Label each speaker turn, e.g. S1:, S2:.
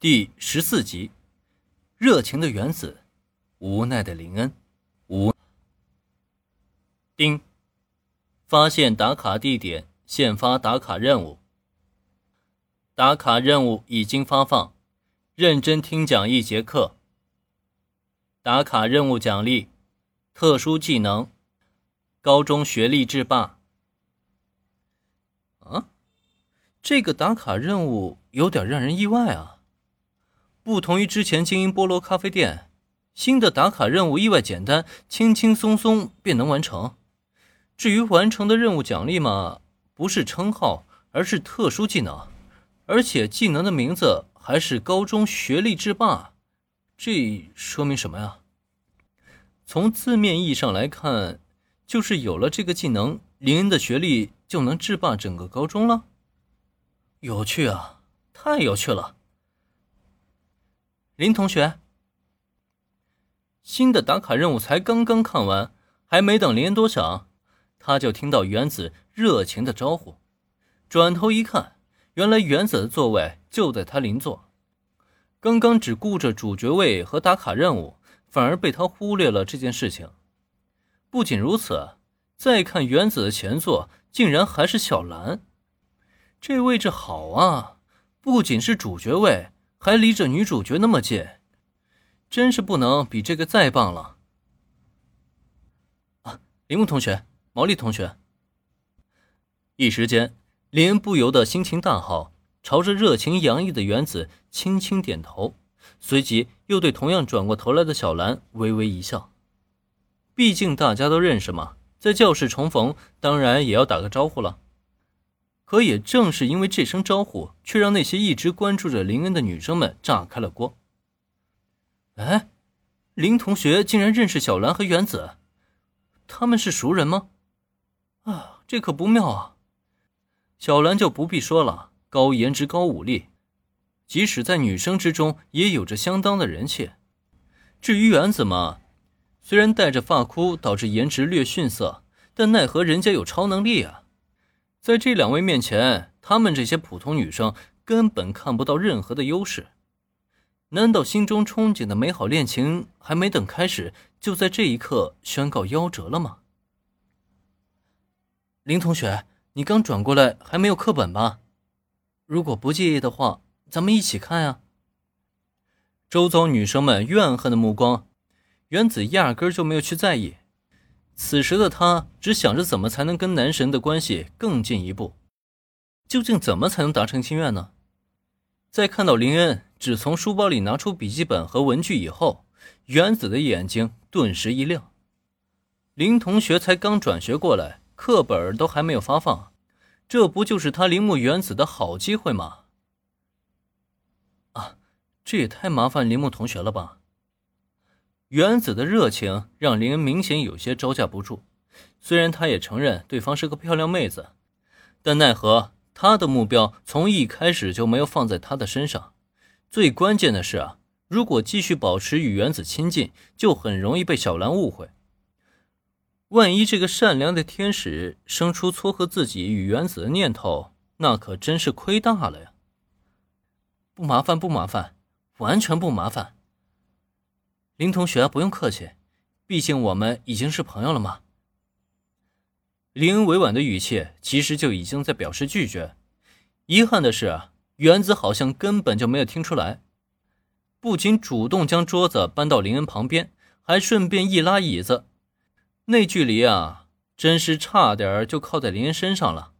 S1: 第十四集，热情的原子，无奈的林恩，无。丁，发现打卡地点，现发打卡任务。打卡任务已经发放，认真听讲一节课。打卡任务奖励：特殊技能，高中学历制霸。啊，这个打卡任务有点让人意外啊。不同于之前经营菠萝咖啡店，新的打卡任务意外简单，轻轻松松便能完成。至于完成的任务奖励嘛，不是称号，而是特殊技能，而且技能的名字还是高中学历制霸。这说明什么呀？从字面意义上来看，就是有了这个技能，林恩的学历就能制霸整个高中了。有趣啊，太有趣了！林同学，新的打卡任务才刚刚看完，还没等林多想，他就听到原子热情的招呼。转头一看，原来原子的座位就在他邻座。刚刚只顾着主角位和打卡任务，反而被他忽略了这件事情。不仅如此，再看原子的前座，竟然还是小兰。这位置好啊，不仅是主角位。还离着女主角那么近，真是不能比这个再棒了。啊，铃木同学，毛利同学。一时间，林不由得心情大好，朝着热情洋溢的原子轻轻点头，随即又对同样转过头来的小兰微微一笑。毕竟大家都认识嘛，在教室重逢，当然也要打个招呼了。可也正是因为这声招呼，却让那些一直关注着林恩的女生们炸开了锅。哎，林同学竟然认识小兰和原子，他们是熟人吗？啊，这可不妙啊！小兰就不必说了，高颜值、高武力，即使在女生之中也有着相当的人气。至于原子嘛，虽然戴着发箍导致颜值略逊色，但奈何人家有超能力啊！在这两位面前，她们这些普通女生根本看不到任何的优势。难道心中憧憬的美好恋情还没等开始，就在这一刻宣告夭折了吗？林同学，你刚转过来，还没有课本吧？如果不介意的话，咱们一起看呀。周遭女生们怨恨的目光，原子压根就没有去在意。此时的他只想着怎么才能跟男神的关系更进一步，究竟怎么才能达成心愿呢？在看到林恩只从书包里拿出笔记本和文具以后，原子的眼睛顿时一亮。林同学才刚转学过来，课本都还没有发放，这不就是他铃木原子的好机会吗？啊，这也太麻烦铃木同学了吧！原子的热情让林恩明显有些招架不住，虽然他也承认对方是个漂亮妹子，但奈何他的目标从一开始就没有放在她的身上。最关键的是啊，如果继续保持与原子亲近，就很容易被小兰误会。万一这个善良的天使生出撮合自己与原子的念头，那可真是亏大了呀！不麻烦，不麻烦，完全不麻烦。林同学，不用客气，毕竟我们已经是朋友了嘛。林恩委婉的语气其实就已经在表示拒绝。遗憾的是，原子好像根本就没有听出来，不仅主动将桌子搬到林恩旁边，还顺便一拉椅子，那距离啊，真是差点就靠在林恩身上了。